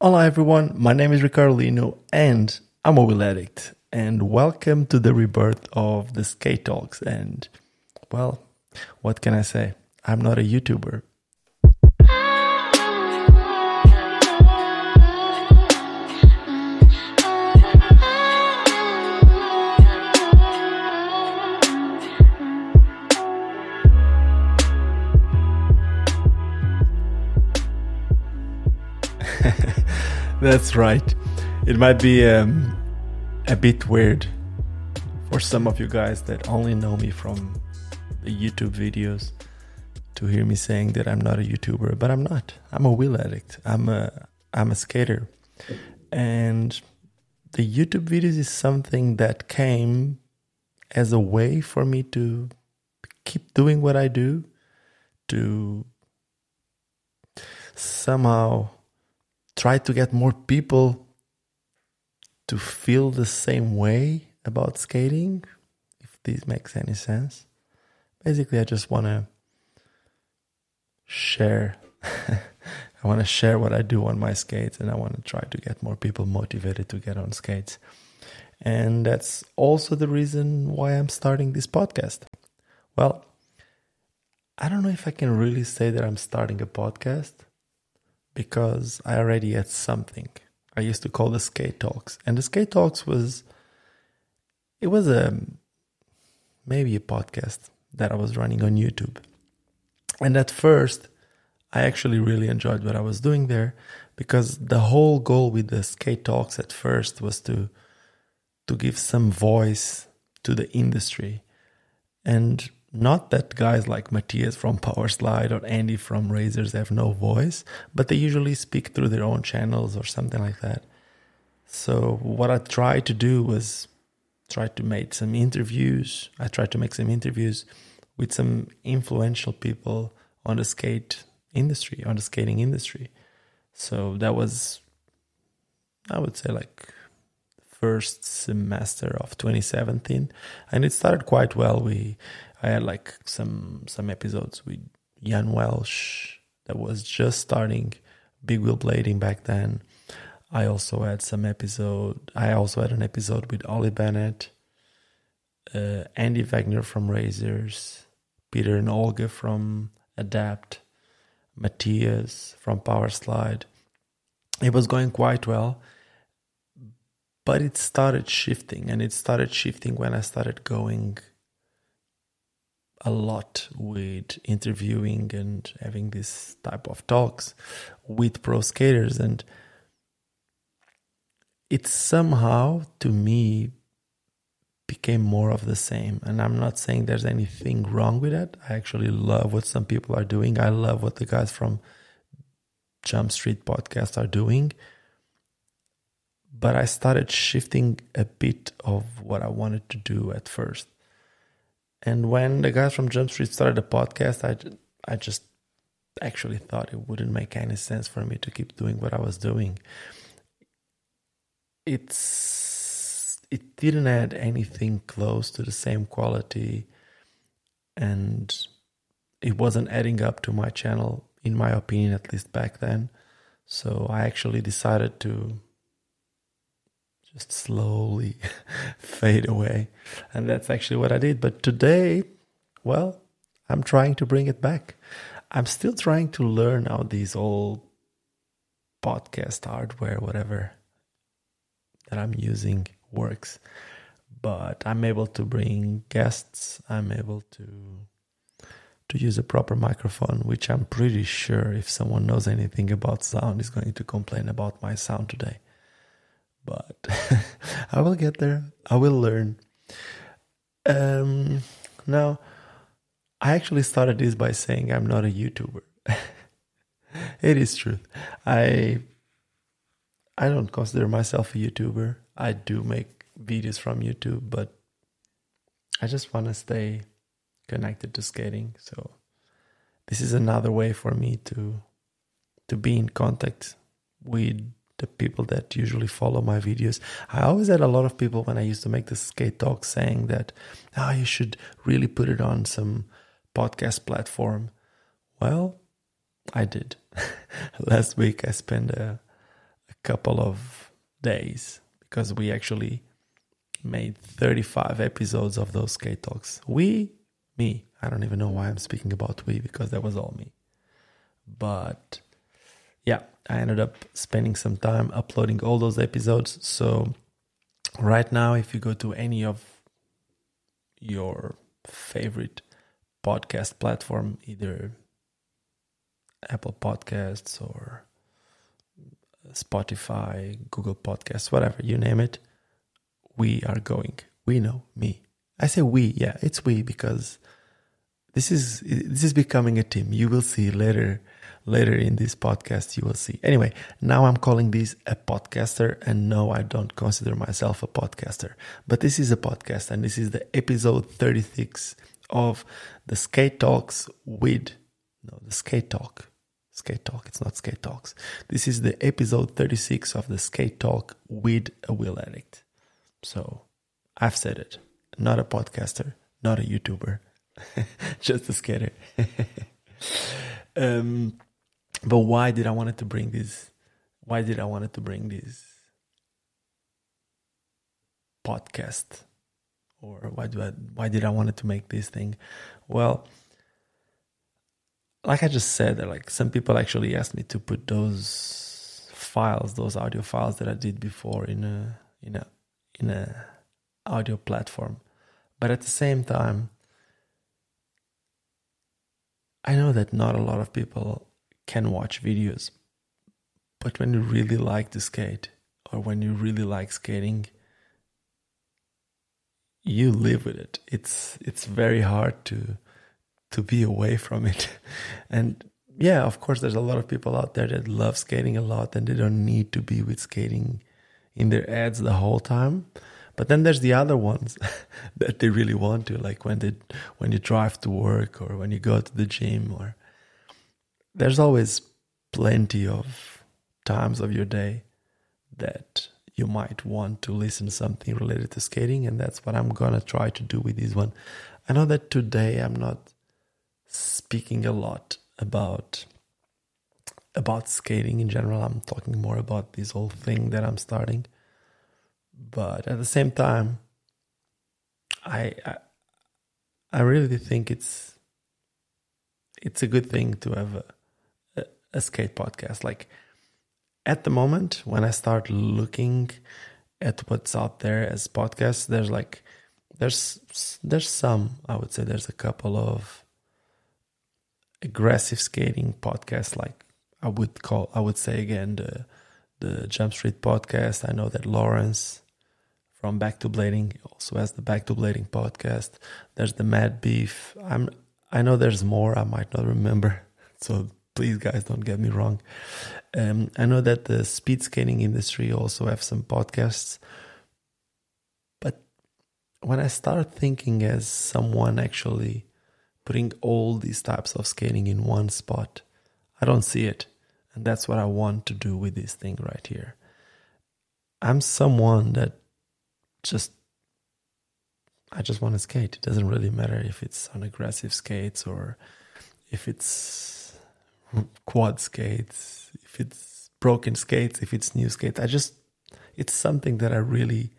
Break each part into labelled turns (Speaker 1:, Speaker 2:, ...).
Speaker 1: Hola everyone, my name is Ricardo Lino and I'm a wheel addict. And welcome to the rebirth of the skate talks. And well, what can I say? I'm not a YouTuber. That's right. It might be um, a bit weird for some of you guys that only know me from the YouTube videos to hear me saying that I'm not a YouTuber, but I'm not. I'm a wheel addict. I'm a I'm a skater. And the YouTube videos is something that came as a way for me to keep doing what I do, to somehow try to get more people to feel the same way about skating, if this makes any sense. Basically, I just want to share. I want to share what I do on my skates and I want to try to get more people motivated to get on skates. And that's also the reason why I'm starting this podcast. Well, I don't know if I can really say that I'm starting a podcast because I already had something. I used to call the skate talks, and the skate talks was it was a maybe a podcast that I was running on YouTube. And at first, I actually really enjoyed what I was doing there because the whole goal with the skate talks at first was to to give some voice to the industry. And not that guys like Matthias from Powerslide or Andy from Razors have no voice, but they usually speak through their own channels or something like that. So what I tried to do was try to make some interviews. I tried to make some interviews with some influential people on the skate industry, on the skating industry. So that was I would say like first semester of 2017 and it started quite well. We I had like some some episodes with Jan Welsh that was just starting big wheel blading back then. I also had some episode. I also had an episode with Ollie Bennett, uh, Andy Wagner from Razors, Peter and Olga from Adapt, Matthias from Powerslide. It was going quite well, but it started shifting, and it started shifting when I started going a lot with interviewing and having this type of talks with pro skaters. And it somehow to me became more of the same. And i'm not saying there's anything wrong with that. I actually love what some people are doing. I love what the guys from jump street podcast are doing. But i started shifting a bit of what i wanted to do at first and when the guys from Jump Street started the podcast, I, I just actually thought it wouldn't make any sense for me to keep doing what I was doing. It's it didn't add anything close to the same quality, and it wasn't adding up to my channel, in my opinion, at least back then. So I actually decided to just slowly fade away. And that's actually what I did. But today, well, I'm trying to bring it back. I'm still trying to learn how these old podcast hardware, whatever that I'm using works. But I'm able to bring guests. I'm able to to use a proper microphone, which I'm pretty sure if someone knows anything about sound is going to complain about my sound today but I will get there. I will learn. Um, now, I actually started this by saying I'm not a YouTuber. it is truth. I I don't consider myself a YouTuber. I do make videos from YouTube, but I just want to stay connected to skating. So this is another way for me to to be in contact with the people that usually follow my videos. I always had a lot of people when I used to make the skate talk saying that, oh, you should really put it on some podcast platform. Well, I did. Last week I spent a, a couple of days because we actually made 35 episodes of those skate talks. We, me, I don't even know why I'm speaking about we because that was all me. But yeah, I ended up spending some time uploading all those episodes. So right now, if you go to any of your favorite podcast platform, either Apple Podcasts or Spotify, Google Podcasts, whatever, you name it, we are going. We know, me. I say we, yeah, it's we because this is this is becoming a team. You will see later later in this podcast you will see. Anyway, now I'm calling this a podcaster and no I don't consider myself a podcaster. But this is a podcast and this is the episode 36 of the Skate Talks with no, the Skate Talk. Skate Talk. It's not Skate Talks. This is the episode 36 of the Skate Talk with a wheel addict. So I've said it. Not a podcaster, not a YouTuber, just a skater. um, but why did I wanted to bring this? Why did I wanted to bring this podcast? Or why do I? Why did I wanted to make this thing? Well, like I just said, like some people actually asked me to put those files, those audio files that I did before in a in a in a audio platform. But at the same time, I know that not a lot of people can watch videos. But when you really like to skate or when you really like skating, you live with it. It's it's very hard to to be away from it. And yeah, of course there's a lot of people out there that love skating a lot and they don't need to be with skating in their ads the whole time. But then there's the other ones that they really want to, like when they when you drive to work or when you go to the gym or there's always plenty of times of your day that you might want to listen to something related to skating and that's what i'm gonna try to do with this one. I know that today i'm not speaking a lot about about skating in general. I'm talking more about this whole thing that i'm starting. But at the same time i i, I really think it's it's a good thing to have a, a, skate podcast. Like at the moment when i start looking at what's out there as podcasts there's like there's there's some i would say there's a couple of aggressive skating podcasts like i would call i would say again the the jump street podcast. I know that lawrence from back to blading also has the back to blading podcast. There's the mad beef. I'm i know there's more i might not remember. So please guys don't get me wrong. Um, i know that the speed skating industry also have some podcasts but when i start thinking as someone actually putting all these types of skating in one spot i don't see it. And that's what i want to do with this thing right here. I'm someone that just I just want to skate. It doesn't really matter if it's on aggressive skates or if it's quad skates, if it's broken skates, if it's new skates. I just, it's something that I really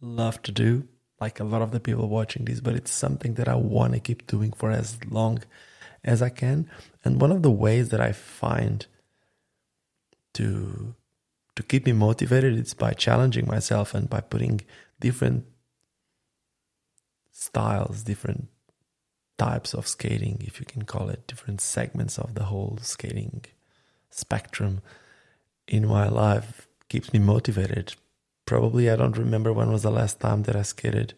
Speaker 1: love to do. Like a lot of the people watching this, but it's something that I want to keep doing for as long as I can. And one of the ways that I find to to keep me motivated is by challenging myself and by putting different styles, different types of skating, if you can call it, different segments of the whole skating spectrum in my life keeps me motivated. Probably I don't remember when was the last time that I skated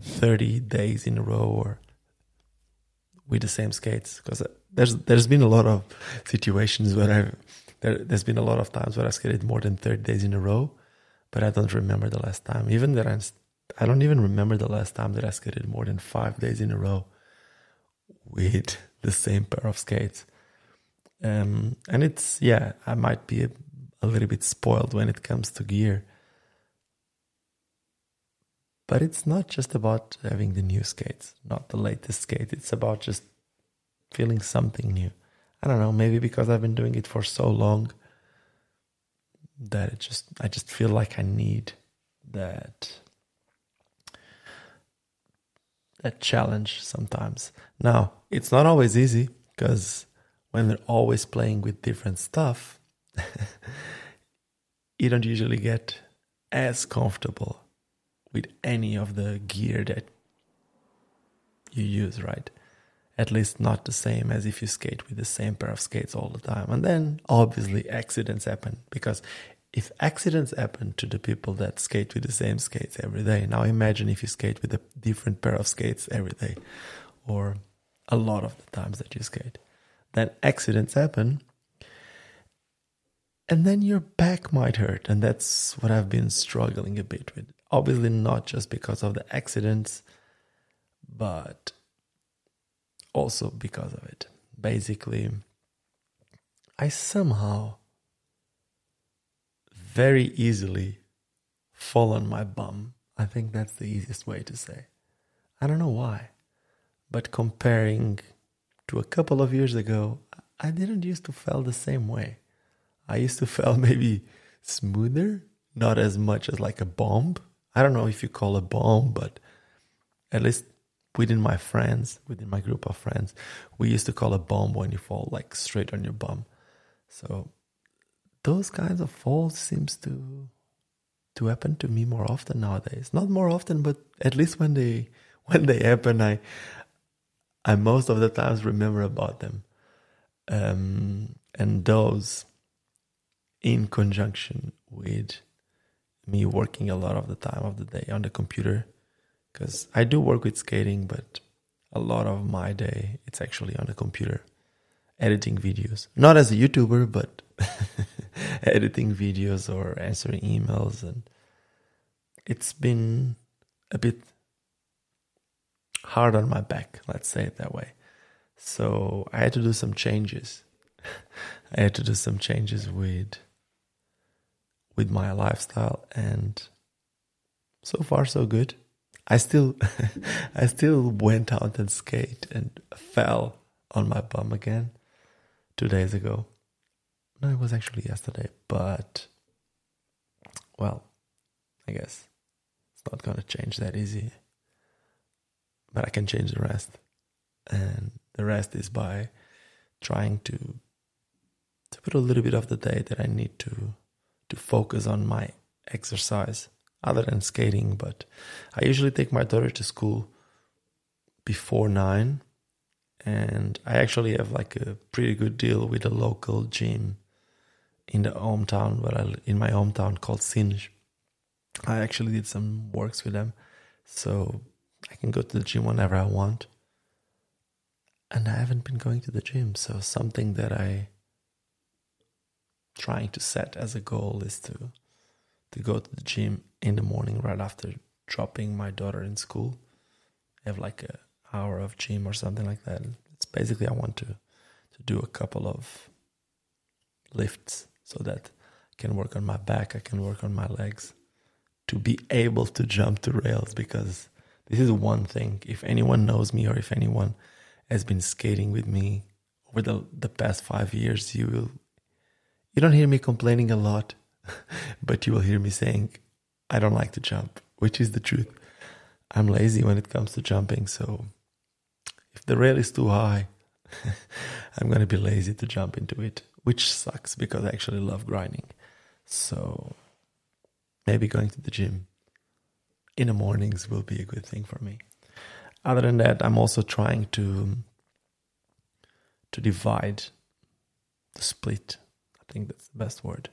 Speaker 1: 30 days in a row or with the same skates because uh, there's there's been a lot of situations where I there, there's been a lot of times where I skated more than 30 days in a row, but I don't remember the last time. Even that I'm, I don't even remember the last time that I skated more than five days in a row with the same pair of skates. Um, and it's, yeah, I might be a, a little bit spoiled when it comes to gear. But it's not just about having the new skates, not the latest skate. It's about just feeling something new. I don't know, maybe because I've been doing it for so long. that it just I just feel like I need that that challenge sometimes. Now, it's not always easy because when they're always playing with different stuff, you don't usually get as comfortable with any of the gear that you use, right? At least not the same as if you skate with the same pair of skates all the time. And then obviously accidents happen because if accidents happen to the people that skate with the same skates every day, now imagine if you skate with a different pair of skates every day or a lot of the times that you skate. Then accidents happen and then your back might hurt. And that's what I've been struggling a bit with. Obviously, not just because of the accidents, but also because of it. Basically, I somehow very easily fall on my bum. I think that's the easiest way to say. I don't know why, but comparing to a couple of years ago, I didn't used to feel the same way. I used to feel maybe smoother, not as much as like a bomb. I don't know if you call a bomb, but at least within my friends, within my group of friends, we used to call a bomb when you fall like straight on your bum. So those kinds of falls seems to to happen to me more often nowadays. Not more often, but at least when they when they happen, I I most of the times remember about them. Um, and those in conjunction with me working a lot of the time of the day on the computer because I do work with skating, but a lot of my day it's actually on the computer editing videos. Not as a YouTuber, but editing videos or answering emails and it's been a bit hard on my back, let's say it that way. So I had to do some changes. I had to do some changes with with my lifestyle and so far so good. I still I still went out and skate and fell on my bum again two days ago. No, it was actually yesterday, but well, I guess it's not gonna change that easy. But I can change the rest. And the rest is by trying to to put a little bit of the day that I need to to focus on my exercise other than skating. But I usually take my daughter to school before nine, and I actually have like a pretty good deal with a local gym in the hometown, where I in my hometown called Sines. I actually did some works with them, so I can go to the gym whenever I want. And I haven't been going to the gym, so something that I trying to set as a goal is to to go to the gym in the morning right after dropping my daughter in school. I have like a hour of gym or something like that. It's basically I want to to do a couple of lifts so that I can work on my back, I can work on my legs to be able to jump to rails because this is one thing. If anyone knows me or if anyone has been skating with me over the, the past five years, you will you don't hear me complaining a lot, but you will hear me saying, I don't like to jump, which is the truth. I'm lazy when it comes to jumping, so if the rail is too high, I'm to be lazy to jump into it, which sucks because I actually love grinding. So maybe going to the gym in the mornings will be a good thing for me. Other than that, I'm also trying to to divide the split I think that's the best word.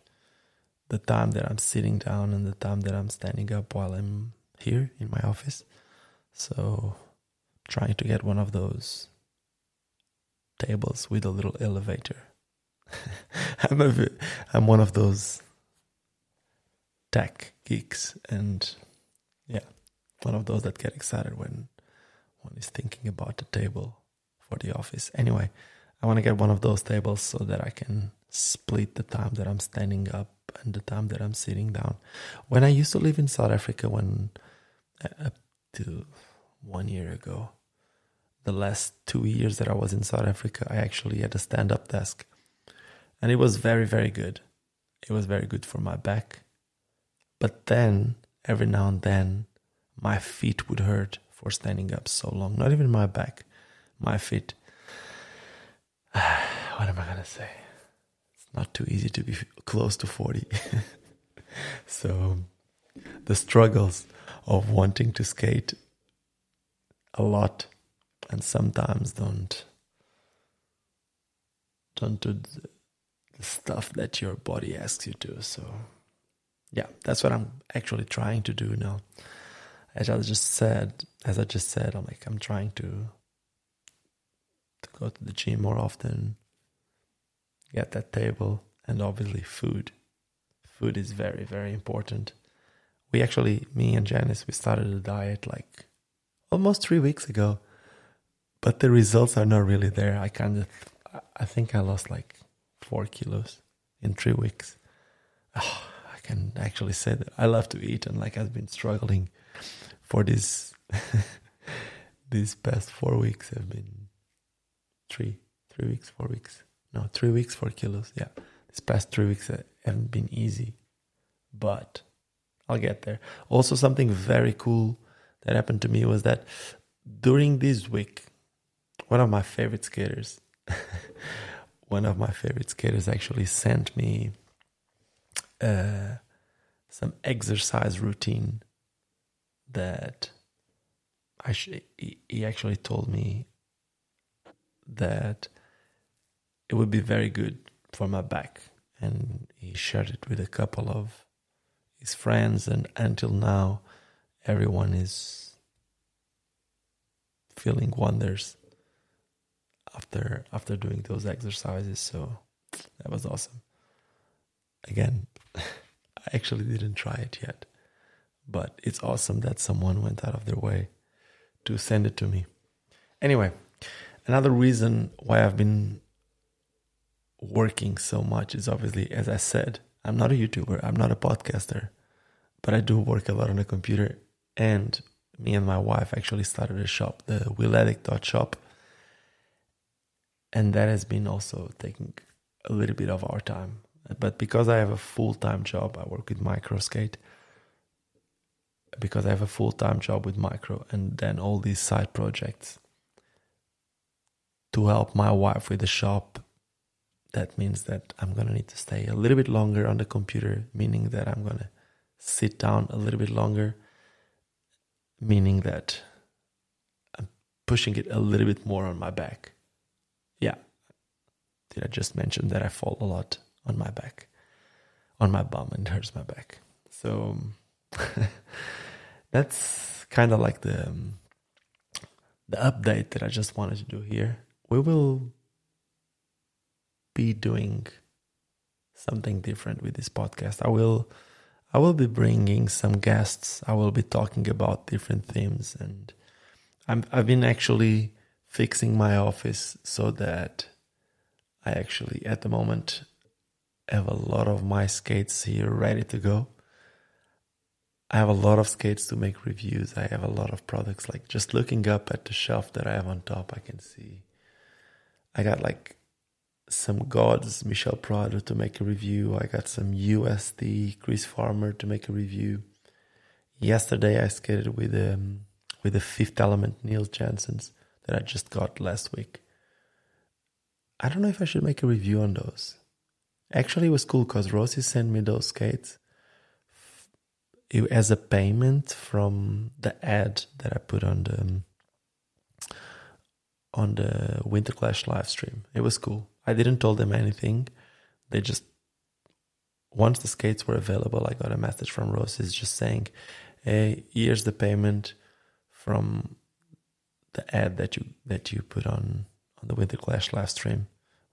Speaker 1: The time that I'm sitting down and the time that I'm standing up while I'm here in my office. So, trying to get one of those tables with a little elevator. I'm a, I'm one of those tech geeks, and yeah, one of those that get excited when one is thinking about the table for the office. Anyway, I want to get one of those tables so that I can split the time that I'm standing up and the time that I'm sitting down. When I used to live in South Africa, when uh, up to one year ago, the last two years that I was in South Africa, I actually had a stand up desk. And it was very, very good. it was very good for my back. But then, every now and then, my feet would hurt for standing up so long. Not even my back, my feet. what am I going to say? It's not too easy to be close to 40. so, the struggles of wanting to skate a lot and sometimes don't don't do the, stuff that your body asks you to so yeah, that's what I'm actually trying to do now. As I just said, as I just said, I'm like I'm trying to to go to the gym more often, get that table, and obviously food. Food is very very important. We actually, me and Janice, we started a diet like almost three weeks ago, but the results are not really there. I kind of, I think I lost like four kilos in three weeks. Oh, can actually say that I love to eat and like I've been struggling for this these past four weeks. Have been three three weeks four weeks. No three weeks four kilos. Yeah these past three weeks uh, haven't been easy but I'll get there. Also something very cool that happened to me was that during this week one of my favorite skaters one of my favorite skaters actually sent me uh, some exercise routine that I sh- he, he actually told me that it would be very good for my back. And he shared it with a couple of his friends. And until now everyone is feeling wonders after after doing those exercises so that was awesome again I actually didn't try it yet, but it's awesome that someone went out of their way to send it to me. Anyway, another reason why I've been working so much is obviously, as I said, I'm not a YouTuber, I'm not a podcaster, but I do work a lot on the computer. And me and my wife actually started a shop, the willaddict.shop. And that has been also taking a little bit of our time. But because I have a full time job, I work with Microskate. Because I have a full time job with Micro and then all these side projects to help my wife with the shop, that means that I'm going to need to stay a little bit longer on the computer, meaning that I'm going to sit down a little bit longer, meaning that I'm pushing it a little bit more on my back. Did I just mention that I fall a lot? on my back, on my bum, and hurts my back. So that's kind of like the um, the update that I just wanted to do here. We will be doing something different with this podcast. I will I will be bringing some guests. I will be talking about different themes and I'm I've been actually fixing my office so that I actually at the moment have a lot of my skates here ready to go. I have a lot of skates to make reviews. I have a lot of products. Like just looking up at the shelf that I have on top, I can see I got like some Gawds, Michel Prado to make a review. I got some USD, Chris Farmer to make a review. Yesterday I skated with um with the fifth element Nils Jansons that I just got last week. I don't know if I should make a review on those. Actually, it was cool because Roces sent me those skates as a payment from the ad that I put on the on the Winter Clash live stream. It was cool. I didn't tell them anything. They just once the skates were available, I got a message from Roces just saying, "Hey, here's the payment from the ad that you that you put on on the Winter Clash live stream.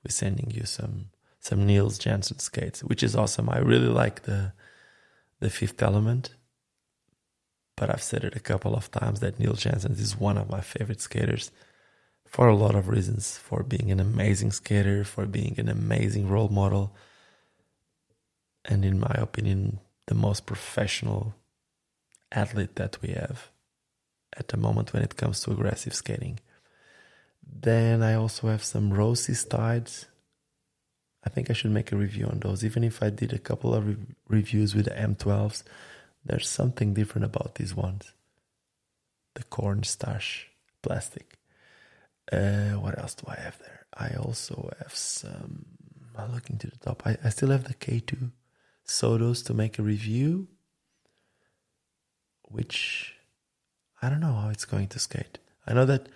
Speaker 1: We're sending you some some Nils Jansons skates, which is awesome. I really like the the fifth element. But I've said it a couple of times that Nils Jansons is one of my favorite skaters for a lot of reasons. For being an amazing skater, for being an amazing role model, and in my opinion, the most professional athlete that we have at the moment when it comes to aggressive skating. Then I also have some Roces tides I think I should make a review on those. Even if I did a couple of re- reviews with the M12s, there's something different about these ones. The cornstarch plastic. Uh, what else do I have there? I also have some. I'm looking to the top. I, I still have the K2 Sodos to make a review, which I don't know how it's going to skate. I know that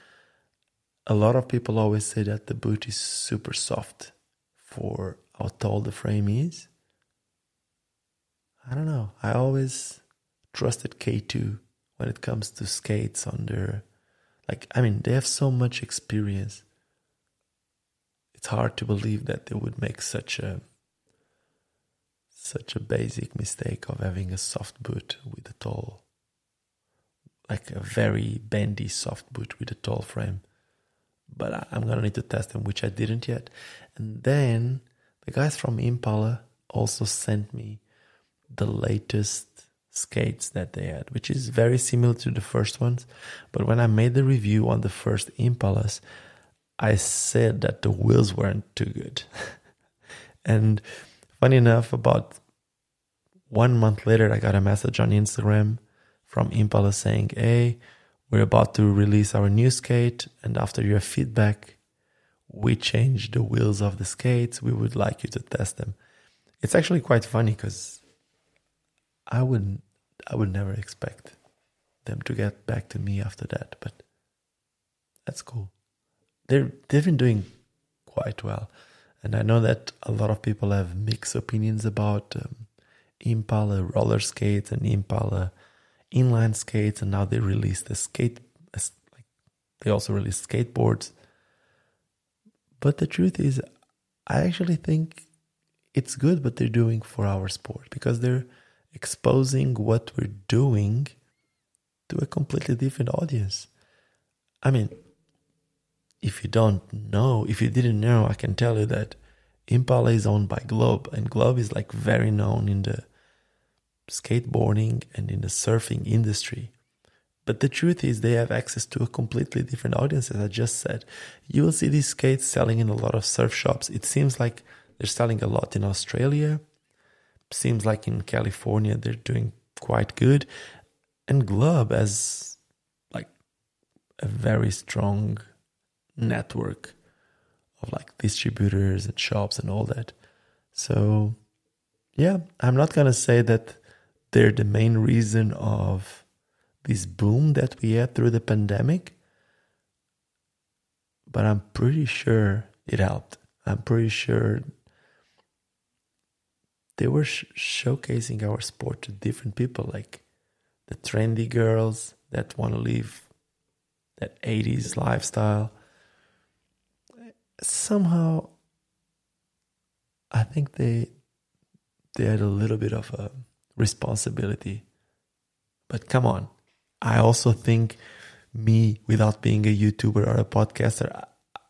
Speaker 1: a lot of people always say that the boot is super soft for how tall the frame is. I don't know. I always trusted K2 when it comes to skates on their like I mean they have so much experience. It's hard to believe that they would make such a such a basic mistake of having a soft boot with a tall like a very bendy soft boot with a tall frame but I'm gonna need to test them, which I didn't yet. And then the guys from Impala also sent me the latest skates that they had, which is very similar to the first ones. But when I made the review on the first Impalas, I said that the wheels weren't too good. and funny enough, about one month later, I got a message on Instagram from Impala saying, Hey, we're about to release our new skate, and after your feedback, we changed the wheels of the skates. We would like you to test them. It's actually quite funny because I would I would never expect them to get back to me after that, but that's cool. They're they've been doing quite well, and I know that a lot of people have mixed opinions about um, Impala roller skates and Impala inline skates, and now they released the skate. Like they also released skateboards. But the truth is, I actually think it's good what they're doing for our sport because they're exposing what we're doing to a completely different audience. I mean, if you don't know, if you didn't know, I can tell you that Impala is owned by Globe, and Globe is like very known in the skateboarding and in the surfing industry. But the truth is, they have access to a completely different audience, as I just said. You will see these skates selling in a lot of surf shops. It seems like they're selling a lot in Australia. Seems like in California they're doing quite good. And Globe has like a very strong network of like distributors and shops and all that. So, yeah, I'm not gonna say that they're the main reason of this boom that we had through the pandemic. But I'm pretty sure it helped. I'm pretty sure they were sh- showcasing our sport to different people, like the trendy girls that want to live that 80s lifestyle. Somehow, I think they they had a little bit of a responsibility. But come on, I also think me, without being a YouTuber or a podcaster,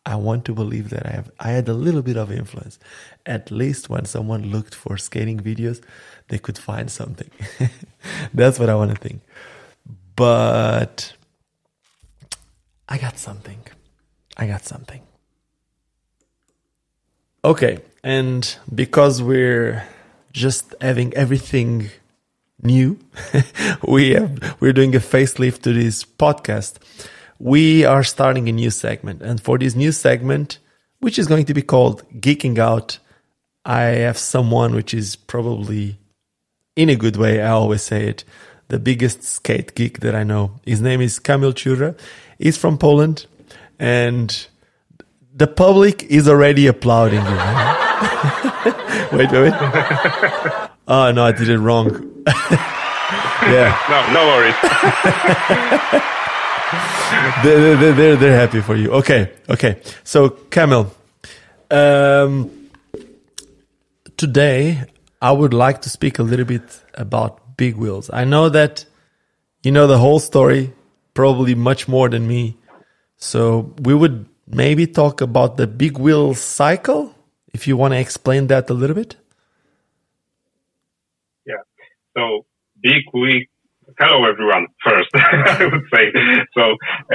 Speaker 1: I want to believe that I have I had a little bit of influence. At least when someone looked for skating videos, they could find something. That's what I want to think. But I got something. I got something. Okay, and because we're just having everything new. we have, we're doing a facelift to this podcast. We are starting a new segment, and for this new segment, which is going to be called Geeking Out, I have someone which is probably, in a good way, I always say it, the biggest skate geek that I know. His name is Kamil Chura. He's from Poland, and the public is already applauding him. wait, wait, wait. Oh no, I did it wrong.
Speaker 2: yeah. No, no worries.
Speaker 1: they're, they're, they're, they're happy for you. Okay, okay. So, Kamil, um, today I would like to speak a little bit about big wheels. I know that you know the whole story, probably much more than me. So, we would maybe talk about the big wheel cycle if you want to explain that a little bit.
Speaker 2: Yeah. So big wheel. Hello everyone. First, I would say. So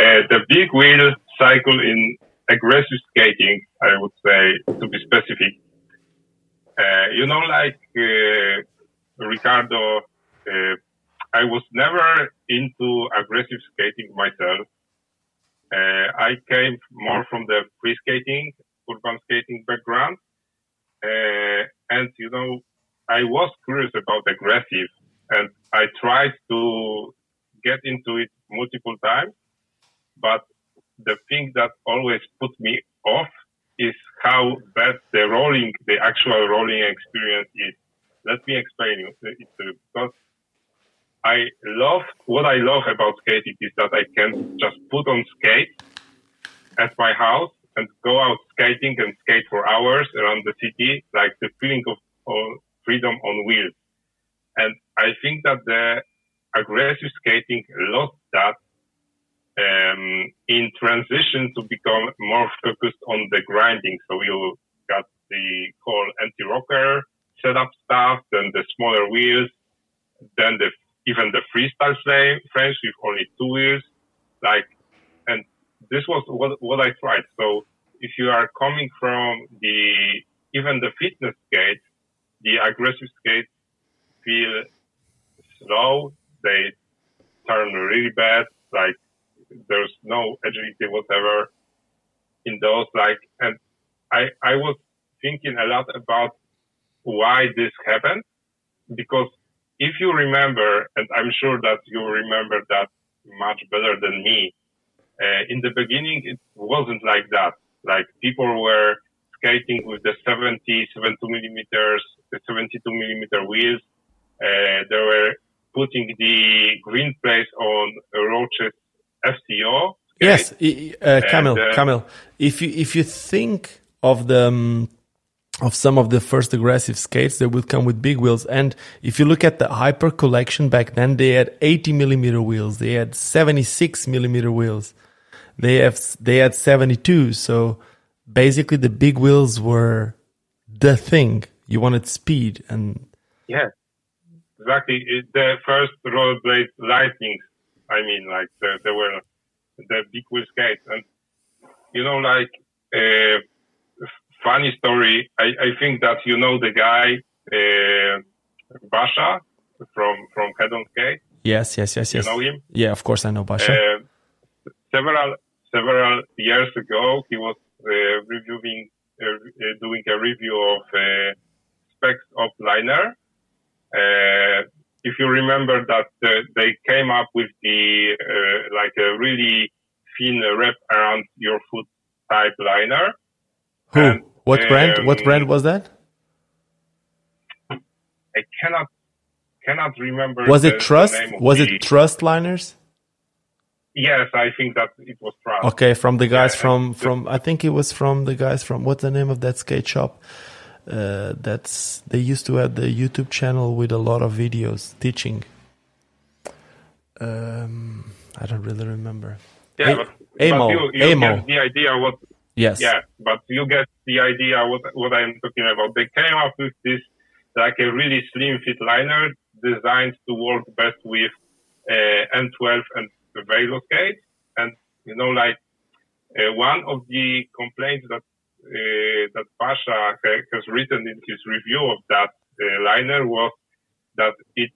Speaker 2: uh, the big wheel cycle in aggressive skating, I would say, to be specific, Uh, you know, like uh, Ricardo, uh, I was never into aggressive skating myself. Uh, I came more from the free skating, urban skating background. Uh, and, you know, I was curious about aggressive and I tried to get into it multiple times. But the thing that always put me off is how bad the rolling, the actual rolling experience is. Let me explain it because I love what I love about skating is that I can just put on skate at my house and go out skating and skate for hours around the city, like the feeling of, of freedom on wheels. And I think that the aggressive skating lost that um, in transition to become more focused on the grinding. So you got the whole anti-rocker setup stuff, then the smaller wheels, then the even the freestyle frame, frames with only two wheels. Like, and this was what, what I tried. So if you are coming from the even the fitness skate, the aggressive skates feel slow. They turn really bad. Like there's no agility whatever in those. Like, and I, I was thinking a lot about why this happened because if you remember, and I'm sure that you remember that much better than me, uh, in the beginning it wasn't like that. Like people were skating with the 70, 72 millimeters, the 72 millimeter wheels. Uh, they were putting the green plates on Roces FCO.
Speaker 1: Yes, uh, Kamil, and, uh, Kamil. If you if you think of the um, of some of the first aggressive skates, they would come with big wheels. And if you look at the Hyper collection back then, they had 80 millimeter wheels. They had 76 millimeter wheels. They have they had 72. So basically, the big wheels were the thing. You wanted speed and
Speaker 2: yeah, exactly. The first rollerblade lightnings I mean, like the, there were the big wheel skates, and you know, like uh, funny story. I, I think that you know the guy uh, Basha from from Head on Skate.
Speaker 1: Yes, yes, yes, yes.
Speaker 2: You know him?
Speaker 1: Yeah, of course I know Basha.
Speaker 2: Uh, several several years ago, he was uh, reviewing, uh, uh, doing a review of uh, specs of liner. Uh, if you remember that uh, they came up with the uh, like a really thin wrap around your foot type liner.
Speaker 1: Who? And, what brand? Um, what brand was that?
Speaker 2: I cannot cannot remember.
Speaker 1: Was it Trust? Was it Trust liners?
Speaker 2: Yes, I think that it was Trust.
Speaker 1: Okay, from the guys yeah, from from I think it was from the guys from what's the name of that skate shop? uh, that's they used to have the YouTube channel with a lot of videos teaching. Um, I don't really remember.
Speaker 2: Yeah, a- but,
Speaker 1: Amo,
Speaker 2: but you, you
Speaker 1: Amo.
Speaker 2: get the idea what.
Speaker 1: Yes.
Speaker 2: Yeah, but you get the idea what what I'm talking about. They came up with this like a really slim fit liner designed to work best with uh, M12 and the Valo skate. And you know, like uh, one of the complaints that uh, that Pasha has written in his review of that uh, liner was that it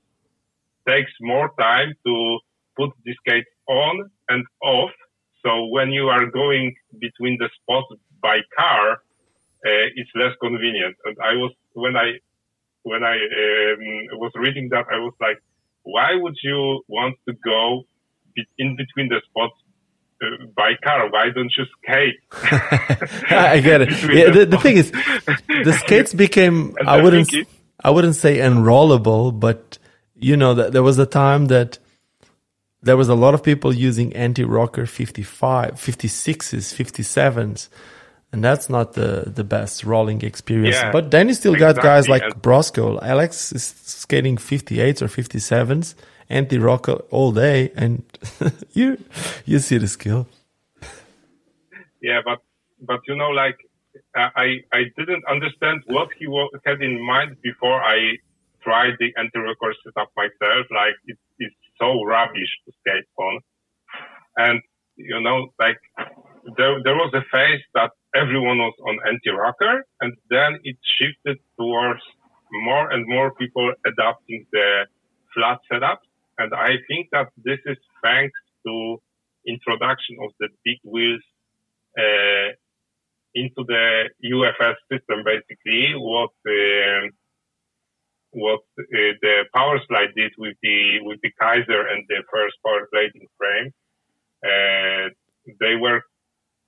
Speaker 2: takes more time to put this skate on and off. So when you are going between the spots by car, uh, it's less convenient. And I was when I when I um, was reading that, I was like, why would you want to go in between the spots uh, by car. Why don't you skate?
Speaker 1: I get it. Yeah, the, the, thing is, the skates became. I wouldn't. Is, I wouldn't say enrollable, but you know that there was a time that there was a lot of people using anti-rocker 55, 56s, 57s. And that's not the, the best rolling experience. Yeah, but then you still exactly. got guys like Broskow. Alex is skating 58s or 57s anti-rock all day, and you you see the skill.
Speaker 2: Yeah, but but you know, like I I didn't understand what he had in mind before I tried the anti-rocker setup myself. Like it, it's so rubbish to skate on, and you know, like there there was a phase that everyone was on anti-rocker, and then it shifted towards more and more people adopting the flat setup. And I think that this is thanks to introduction of the big wheels uh, into the UFS system. Basically, what uh, what uh, the power slide did with the with the Kaiser and the first power blading frame. Uh, they were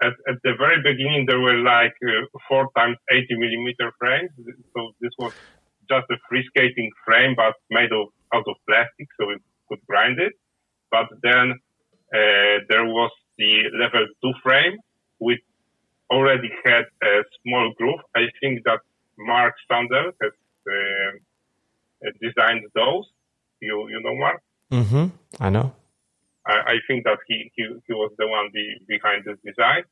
Speaker 2: at, at the very beginning there were like uh, four times 80 millimeter frames. So this was just a free skating frame, but made of out of plastic, so could grind it. But then uh, there was the level two frame, which already had a small groove. I think that Mark Sandel has uh, designed those. You you know Mark?
Speaker 1: Mm-hmm. I know.
Speaker 2: I, I think that he, he, he was the one be, behind this design.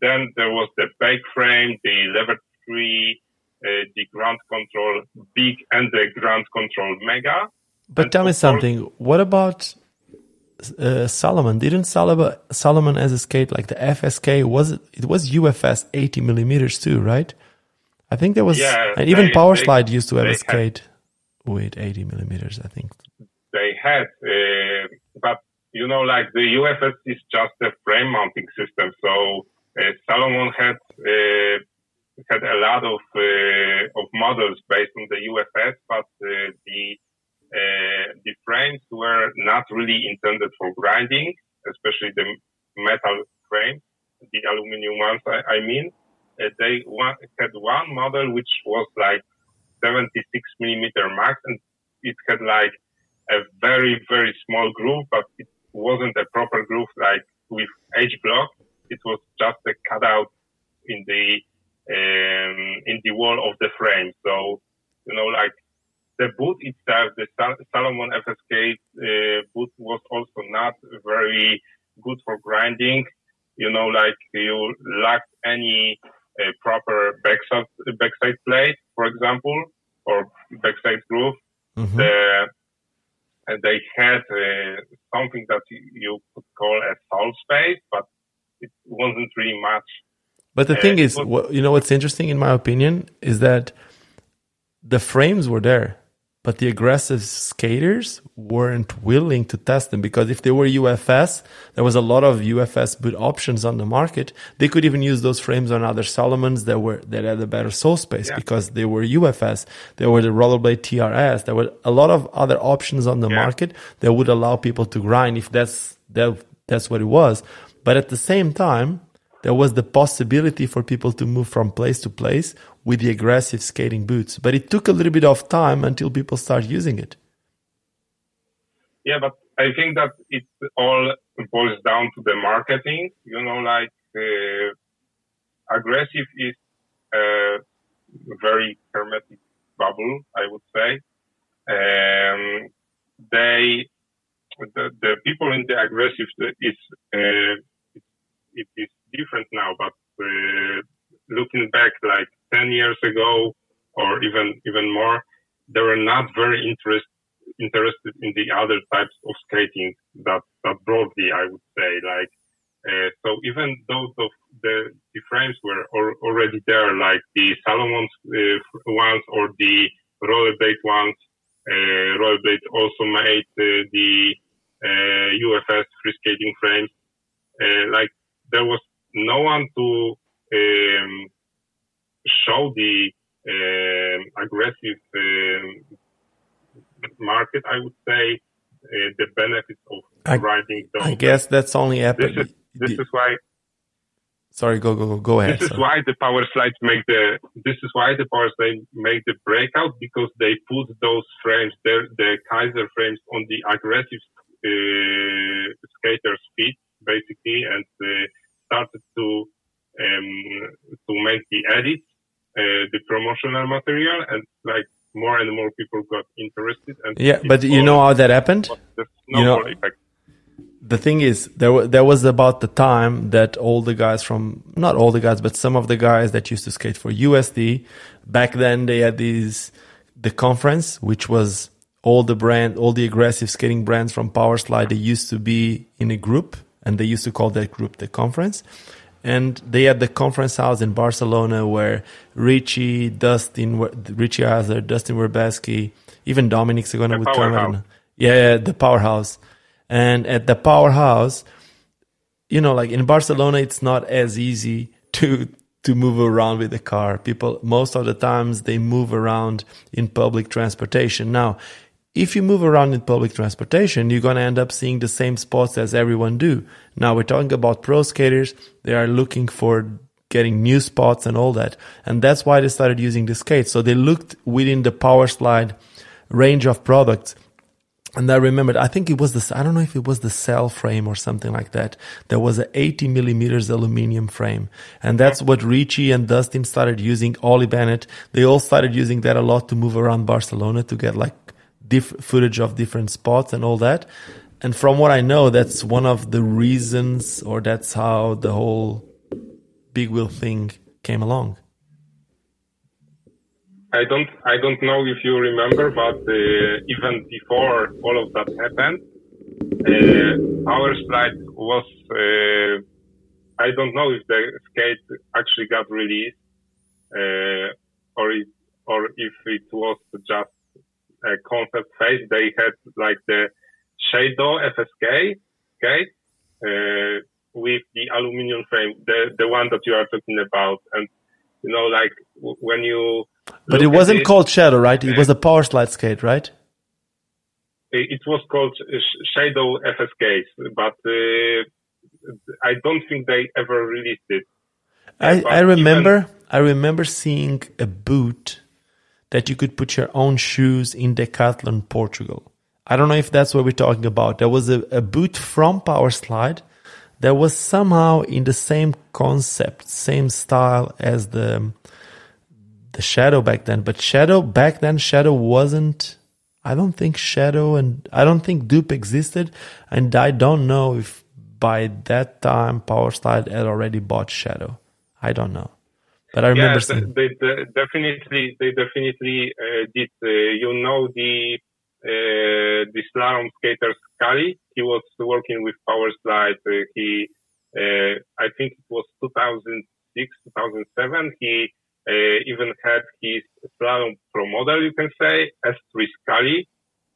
Speaker 2: Then there was the bake frame, the level three, uh, the ground control big and the ground control mega.
Speaker 1: But and tell me something. Course, what about uh, Salomon? Didn't Solomon Salomon as a skate like the FSK was it, it was UFS 80 millimeters too, right? I think there was, yeah, and even Power Slide used to have a skate had, with 80 millimeters. I think
Speaker 2: they had, uh, but you know, like the UFS is just a frame mounting system. So uh, Salomon had uh, had a lot of uh, of models based on the UFS, but uh, the the frames were not really intended for grinding, especially the metal frames, the aluminum ones. I, I mean, uh, they had one model which was like 76 millimeter max, and it had like a very very small groove, but it wasn't a proper groove like with H block. It was just a cutout in the um, in the wall of the frame. So you know, like the boot itself, the Salomon FSK uh, boot was also not very good for grinding. You know, like you lacked any uh, proper backside backside plate, for example, or backside groove. Mm-hmm. The and they had uh, something that you could call a soul space, but it wasn't really much.
Speaker 1: But the uh, thing is, was, you know, what's interesting in my opinion is that the frames were there but the aggressive skaters weren't willing to test them because if they were UFS, there was a lot of UFS boot options on the market. They could even use those frames on other Salomons that were that had a better sole space yeah. because they were UFS. There were the rollerblade TRS. There were a lot of other options on the yeah. market that would allow people to grind if that's that that's what it was. But at the same time, there was the possibility for people to move from place to place with the aggressive skating boots. But it took a little bit of time until people start using it.
Speaker 2: Yeah, but I think that it all boils down to the marketing. You know, like uh, aggressive is a very hermetic bubble, I would say. Um, they, the, the people in the aggressive is, uh, it is different now, but uh, looking back like 10 years ago or even, even more, they were not very interest, interested in the other types of skating that, that broadly, I would say, like, uh, so even those of the, the frames were already there, like the Salomon's uh, ones or the rollerblade ones. Uh, rollerblade also made uh, the UFS uh, free skating frames. Like there was no one to um, show the um, aggressive um, market, I would say, uh, the benefits of I, riding those.
Speaker 1: I guess that's only happened.
Speaker 2: This is, this is why.
Speaker 1: Sorry, go go go go ahead.
Speaker 2: This is why the power slides make the. This is why the power slides make the breakout because they put those frames, the the Kaiser frames, on the aggressive uh, skaters' feet, basically, and uh, started to um, to make the edits, uh, the promotional material, and like more and more people got interested. And
Speaker 1: yeah, but you know how that happened? You know, effect. the thing is, there was there was about the time that all the guys from not all the guys, but some of the guys that used to skate for USD back then they had these the conference, which was all the brand, all the aggressive skating brands from Powerslide. They used to be in a group and they used to call that group the conference. and they had the conference house in Barcelona where Richie, Dustin, Richie Hazzard, Dustin Werbeski, even Dominic Sagona would come. Yeah, the powerhouse. And at the powerhouse, you know, like in Barcelona, it's not as easy to to move around with the car. People most of the times they move around in public transportation. Now, if you move around in public transportation, you're going to end up seeing the same spots as everyone do. Now we're talking about pro skaters. They are looking for getting new spots and all that. And that's why they started using the skates. So they looked within the power slide range of products. And I remembered, I think it was this, I don't know if it was the cell frame or something like that. There was an 80 millimeters aluminum frame. And that's what Richie and Dustin started using, Ollie Bennett. They all started using that a lot to move around Barcelona to get like diff- footage of different spots and all that. And from what I know, that's one of the reasons, or that's how the whole big wheel thing came along.
Speaker 2: I don't, I don't know if you remember, but uh, even before all of that happened, uh, our slide was. Uh, I don't know if the skate actually got released, uh, or it, or if it was just uh, concept phase, they had like the Shadow FSK skate uh, with the aluminum frame, the the one that you are talking about, and you know, like when you.
Speaker 1: But it wasn't it, called Shadow, right? It uh, was a power slide skate, right?
Speaker 2: It was called Shadow FSK, but uh, I don't think they ever released it.
Speaker 1: I, I remember even, I remember seeing a boot that you could put your own shoes in Decathlon Portugal. I don't know if that's what we're talking about. There was a, a boot from Powerslide that was somehow in the same concept, same style as the the Shadow back then. But Shadow back then, Shadow wasn't. I don't think Shadow and I don't think Dupe existed, and I don't know if by that time Powerslide had already bought Shadow. I don't know. But I remember
Speaker 2: yeah, seeing... they, they, definitely they definitely uh, did. Uh, you know the uh, the slalom skater Scully. He was working with Power Slide. Uh, he uh, I think it was 2006 2007. He uh, even had his slalom pro model, you can say, S3 Scully.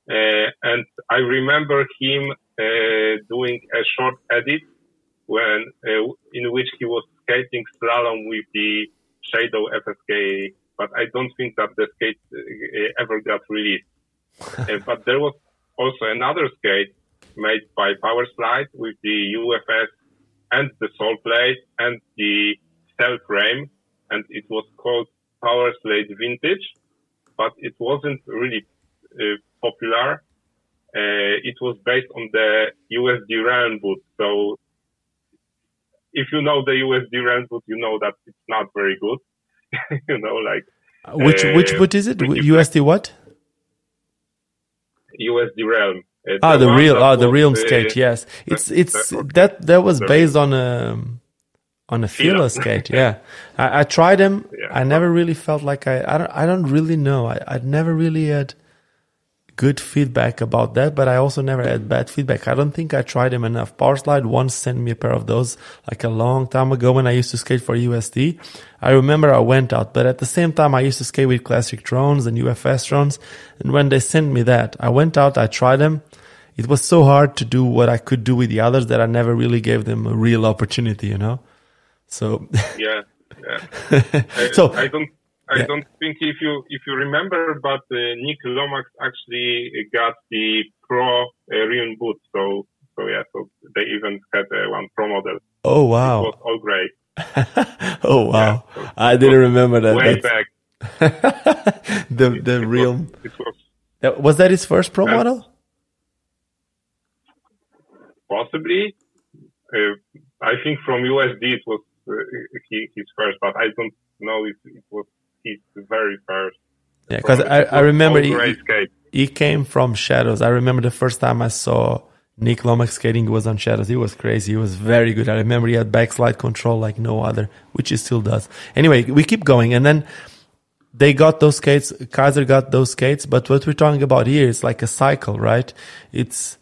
Speaker 2: and I remember him doing a short edit when in which he was skating slalom with the Shadow FSK, but I don't think that the skate uh, ever got released. but there was also another skate made by Powerslide with the UFS and the sole plate and the cell frame, and it was called Powerslide Vintage, but it wasn't really uh, popular. Uh, it was based on the USD Realm boot, so if you know the USD Realm boot, you know that it's not very good. you know, like
Speaker 1: which uh, which boot is it? USD what?
Speaker 2: USD Realm.
Speaker 1: Uh, ah, the, the real, ah, the Realm skate. Yes, it's it's that that was based on a on a Fila skate. Yeah, I, I tried them. Yeah. I never really felt like I I don't I don't really know. I I never really had good feedback about that, but I also never had bad feedback. I don't think I tried them enough. Powerslide once sent me a pair of those like a long time ago when I used to skate for USD. I remember I went out, but at the same time I used to skate with classic Thrones and UFS Thrones. And when they sent me that, I went out, I tried them. It was so hard to do what I could do with the others that I never really gave them a real opportunity, you know? So.
Speaker 2: yeah. Yeah. so I don't I yeah. don't think if you if you remember, but uh, Nick Lomax actually got the Pro uh, Realm boot. So so yeah, so they even had uh, one Pro model.
Speaker 1: Oh wow!
Speaker 2: It was all great.
Speaker 1: oh wow! Yeah, so I didn't remember that.
Speaker 2: Way That's... back.
Speaker 1: the the it, Realm. Was, was, was, that his first Pro model?
Speaker 2: Possibly. Uh, I think from USD it was uh, his first, but I don't know if it was his very first.
Speaker 1: Yeah, because I, I remember he, he came from Shadows. I remember the first time I saw Nick Lomax skating was on Shadows. He was crazy. He was very good. I remember he had backslide control like no other, which he still does. Anyway, we keep going. And then they got those skates. Kaiser got those skates. But what we're talking about here is like a cycle, right? It's,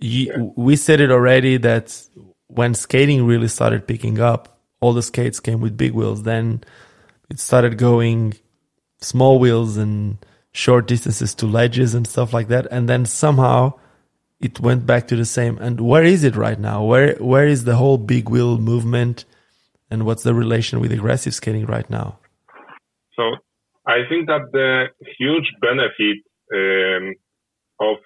Speaker 1: you, yeah. we said it already that when skating really started picking up, all the skates came with big wheels. Then it started going small wheels and short distances to ledges and stuff like that. And then somehow it went back to the same. And where is it right now? Where where is the whole big wheel movement? And what's the relation with aggressive skating right now?
Speaker 2: So I think that the huge benefit um, of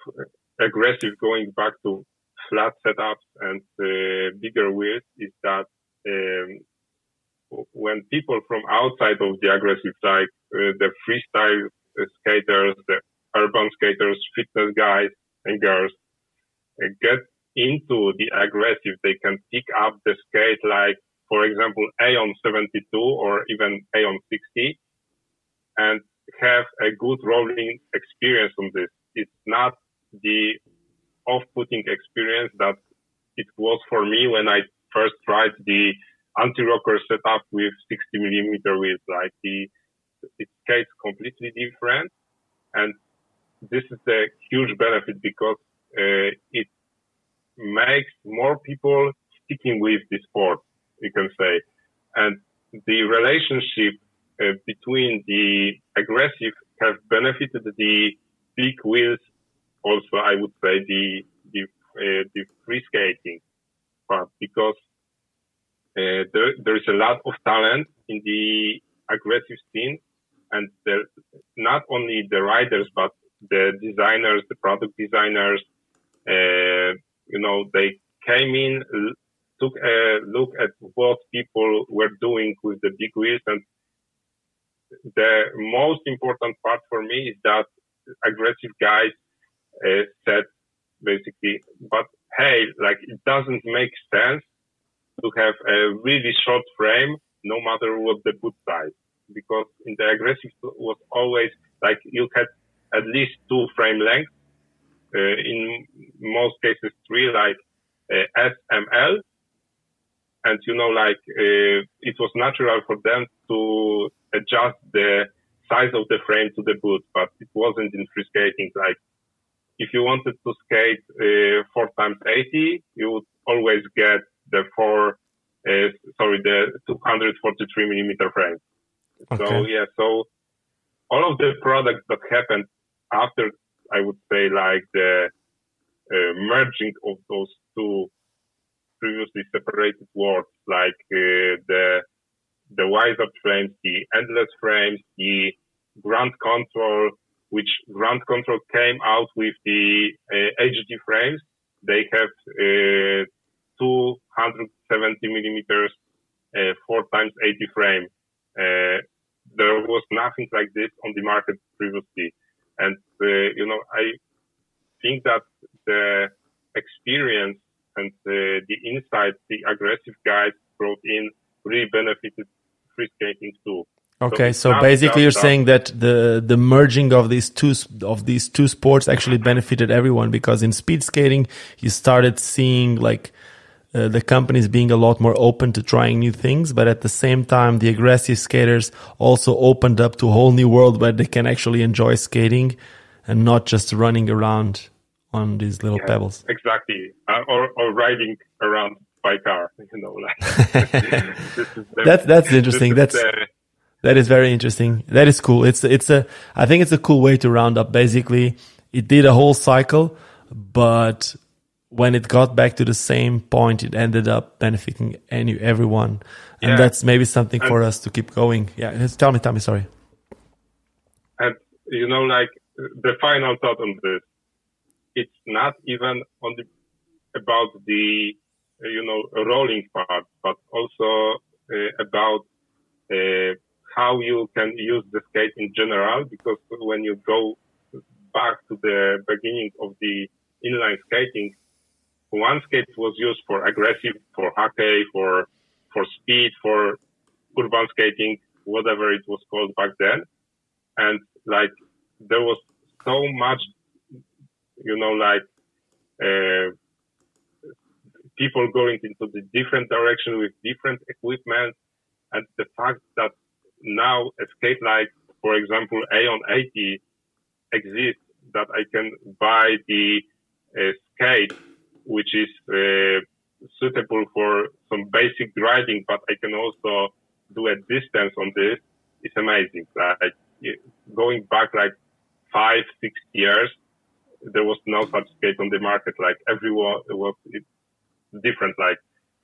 Speaker 2: aggressive going back to flat setups and uh, bigger wheels is that um, when people from outside of the aggressive side, uh, the freestyle skaters, the urban skaters, fitness guys and girls, uh, get into the aggressive, they can pick up the skate like, for example, Aeon 72 or even Aeon 60 and have a good rolling experience on this. It's not the off-putting experience that it was for me when I first tried the anti-rocker setup with 60 millimeter wheels. Like the, it skates completely different. And this is the huge benefit because uh, it makes more people sticking with the sport, you can say. And the relationship uh, between the aggressive have benefited the big wheels. Also, I would say the the uh, the free skating part because uh, there there is a lot of talent in the aggressive scene, and not only the riders but the designers, the product designers. Uh, you know, they came in, took a look at what people were doing with the big wheels and the most important part for me is that aggressive guys uh, said basically, but hey, like it doesn't make sense to have a really short frame no matter what the boot size because in the aggressive was always like you had at least two frame lengths uh, in most cases three like uh, SML and you know like uh, it was natural for them to adjust the size of the frame to the boot, but it wasn't in free skating. Like if you wanted to skate uh, four times 80, you would always get the four, uh, sorry, the 243 millimeter frame. Okay. So yeah, so all of the products that happened after, I would say like the uh, merging of those two previously separated worlds, like uh, the the Wise-Up frames, the endless frames, the ground control, which ground control came out with the uh, HD frames. They have uh, 270 millimeters, uh, four times 80 frame. Uh, there was nothing like this on the market previously. And, uh, you know, I think that the experience and uh, the insights the aggressive guys brought in really benefited free skating too.
Speaker 1: Okay, so, so basically you're saying that the the merging of these two of these two sports actually benefited everyone because in speed skating you started seeing like uh, the companies being a lot more open to trying new things, but at the same time the aggressive skaters also opened up to a whole new world where they can actually enjoy skating and not just running around on these little yeah, pebbles.
Speaker 2: Exactly, uh, or or riding around by car. You know, like
Speaker 1: the, that's that's interesting. That's the, that is very interesting. That is cool. It's it's a I think it's a cool way to round up. Basically, it did a whole cycle, but when it got back to the same point, it ended up benefiting any everyone, and yeah. that's maybe something for us to keep going. Yeah, tell me, tell me. Sorry.
Speaker 2: And you know, like the final thought on this, it's not even on the about the you know rolling part, but also uh, about uh, how you can use the skate in general, because when you go back to the beginning of the inline skating, skate was used for aggressive, for hockey, for, for speed, for urban skating, whatever it was called back then. And like, there was so much, you know, like, uh, people going into the different direction with different equipment. And the fact that now a skate like, for example, Aeon 80 exists that I can buy the uh, skate, which is uh, suitable for some basic driving, but I can also do a distance on this. It's amazing. Like going back like five, six years, there was no such skate on the market. Like everyone was different. Like,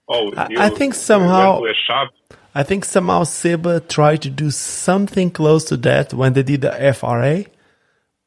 Speaker 2: oh,
Speaker 1: I think somehow I think somehow Seba tried to do something close to that when they did the FRA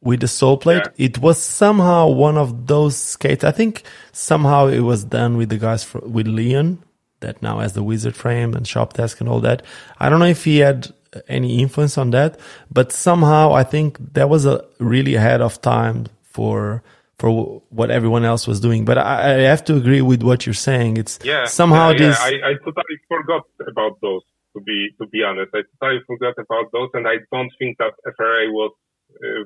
Speaker 1: with the sole plate. Yeah. It was somehow one of those skates. I think somehow it was done with the guys for, with Leon that now has the wizard frame and shop desk and all that. I don't know if he had any influence on that, but somehow I think that was a really ahead of time for for what everyone else was doing. But I, I have to agree with what you're saying. It's yeah, somehow
Speaker 2: yeah,
Speaker 1: this.
Speaker 2: I, I totally forgot about those. To be to be honest, I totally forgot about those, and I don't think that FRA was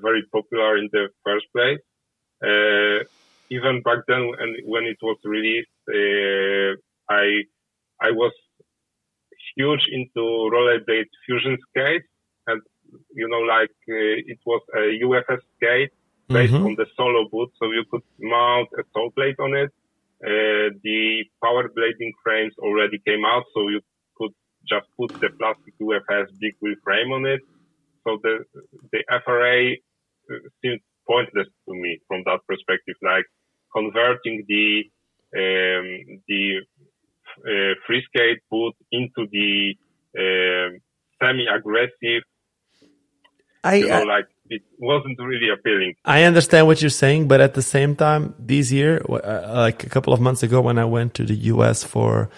Speaker 2: very popular in the first place. Uh, even back then, and when it was released, uh, I I was huge into rollerblade fusion skates, and you know, like uh, it was a UFS skate based mm-hmm. on the solo boot, so you could mount a sole plate on it. Uh, the power blading frames already came out, so you could just put the plastic UFS big wheel frame on it. So the the FRA uh, seems pointless to me from that perspective, like converting the um, the uh, free skate boot into the uh, semi-aggressive. I, you know, like it wasn't really appealing.
Speaker 1: I understand what you're saying, but at the same time, this year, uh, like a couple of months ago, when I went to the US for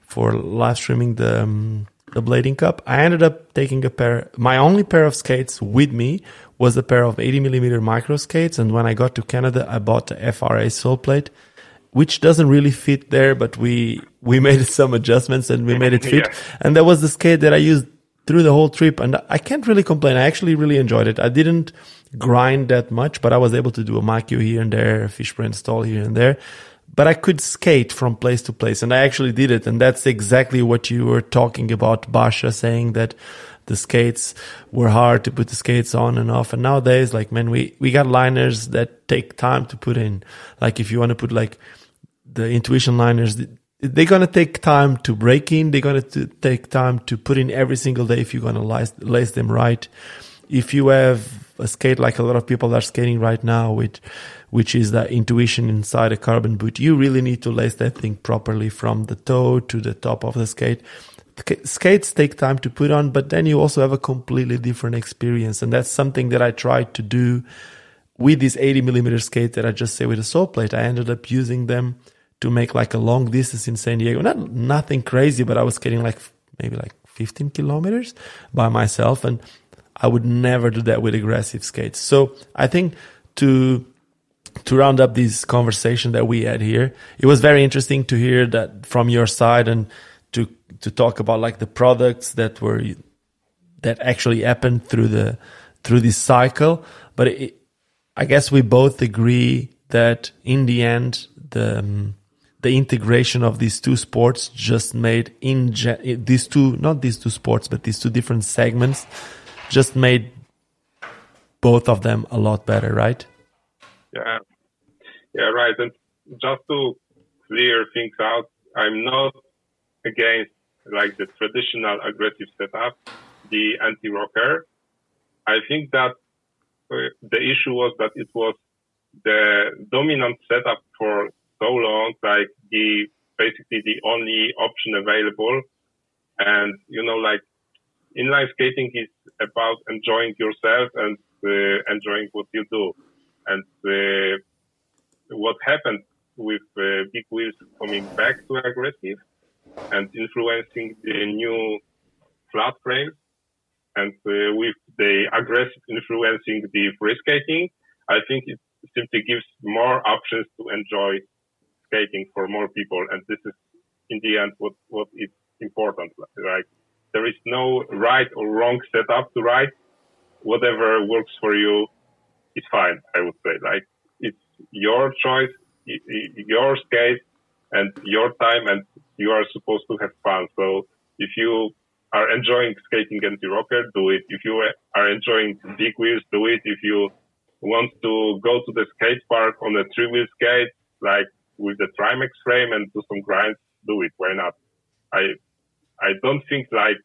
Speaker 1: for live streaming the um, the Blading Cup, I ended up taking a pair. My only pair of skates with me was a pair of 80 millimeter micro skates, and when I got to Canada, I bought the FRA sole plate, which doesn't really fit there, but we we made some adjustments and we made it fit. Yeah. And that was the skate that I used through the whole trip and I can't really complain. I actually really enjoyed it. I didn't grind that much, but I was able to do a Makio here and there, a print stall here and there. But I could skate from place to place and I actually did it. And that's exactly what you were talking about, Basha, saying that the skates were hard to put the skates on and off. And nowadays, like, man, we, we got liners that take time to put in. Like, if you want to put like the intuition liners, they're going to take time to break in. They're going to take time to put in every single day if you're going to lace, lace them right. If you have a skate like a lot of people are skating right now with, which is the intuition inside a carbon boot, you really need to lace that thing properly from the toe to the top of the skate. Skates take time to put on, but then you also have a completely different experience. And that's something that I tried to do with these 80 millimeter skates that I just say with a sole plate. I ended up using them to make like a long distance in San Diego. Not nothing crazy, but I was skating like maybe like 15 kilometers by myself, and I would never do that with aggressive skates. So I think to to round up this conversation that we had here, it was very interesting to hear that from your side and to to talk about like the products that were that actually happened through the through this cycle. But it, I guess we both agree that in the end the um, the integration of these two sports just made in these two not these two sports but these two different segments just made both of them a lot better right
Speaker 2: yeah yeah right and just to clear things out i'm not against like the traditional aggressive setup the anti-rocker i think that uh, the issue was that it was the dominant setup for so long, like the basically the only option available. And you know, like inline skating is about enjoying yourself and uh, enjoying what you do. And uh, what happened with uh, big wheels coming back to aggressive and influencing the new flat frames and uh, with the aggressive influencing the free skating, I think it simply gives more options to enjoy skating for more people. And this is in the end what, what is important. Like there is no right or wrong setup to ride. Whatever works for you is fine. I would say like it's your choice, your skate and your time and you are supposed to have fun. So if you are enjoying skating anti-rocker, do it. If you are enjoying big wheels, do it. If you want to go to the skate park on a three wheel skate, like with the Trimax frame and do some grinds, do it. Why not? I I don't think like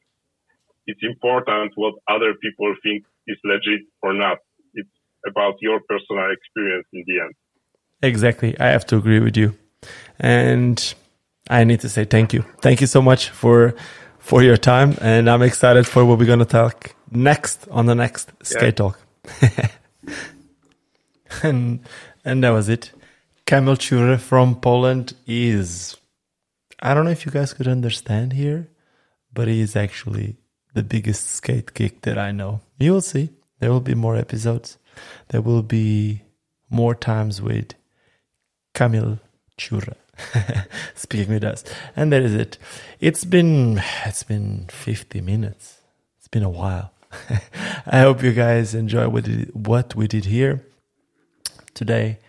Speaker 2: it's important what other people think is legit or not. About your personal experience in the end.
Speaker 1: Exactly. I have to agree with you. And I need to say thank you. Thank you so much for for your time and I'm excited for what we're going to talk next on the next skate talk. and and that was it. Kamil Chure from Poland is I don't know if you guys could understand here, but he is actually the biggest skate geek that I know. You will see. There will be more episodes. There will be more times with Kamil Chura speaking with us. And that is it. It's been it's been 50 minutes. It's been a while. I hope you guys enjoy what, what we did here today.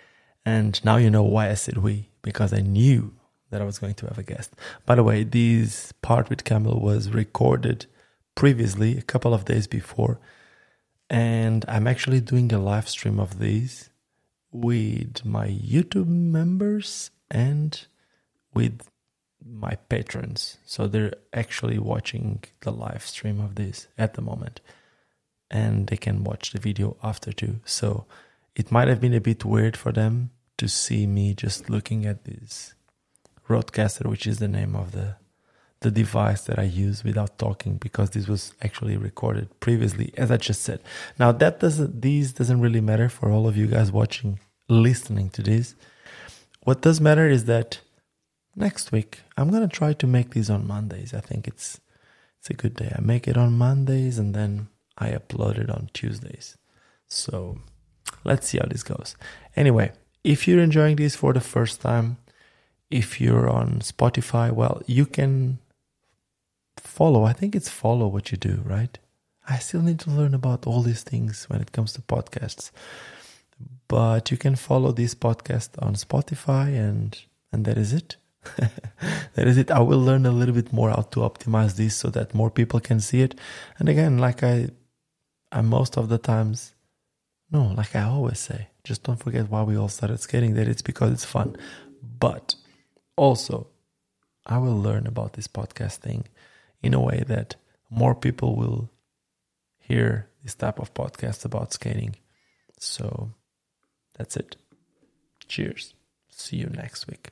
Speaker 1: And now you know why I said we, because I knew that I was going to have a guest. By the way, this part with Kamil was recorded previously, a couple of days before. And I'm actually doing a live stream of these with my YouTube members and with my patrons. So they're actually watching the live stream of this at the moment. And they can watch the video after too. So it might have been a bit weird for them to see me just looking at this Rodecaster, which is the name of the the device that I use without talking because this was actually recorded previously, as I just said. Now that doesn't these doesn't really matter for all of you guys watching, listening to this. What does matter is that next week I'm gonna try to make these on Mondays. I think it's it's a good day. I make it on Mondays and then I upload it on Tuesdays. So let's see how this goes. Anyway, if you're enjoying this for the first time, if you're on Spotify, well, you can follow. I think it's follow what you do, right? I still need to learn about all these things when it comes to podcasts. But you can follow this podcast on Spotify and and that is it. that is it. I will learn a little bit more how to optimize this so that more people can see it. And again, like I I most of the times no, like I always say, just don't forget why we all started skating that it's because it's fun. But also I will learn about this podcast thing in a way that more people will hear this type of podcast about skating. So that's it. Cheers. See you next week.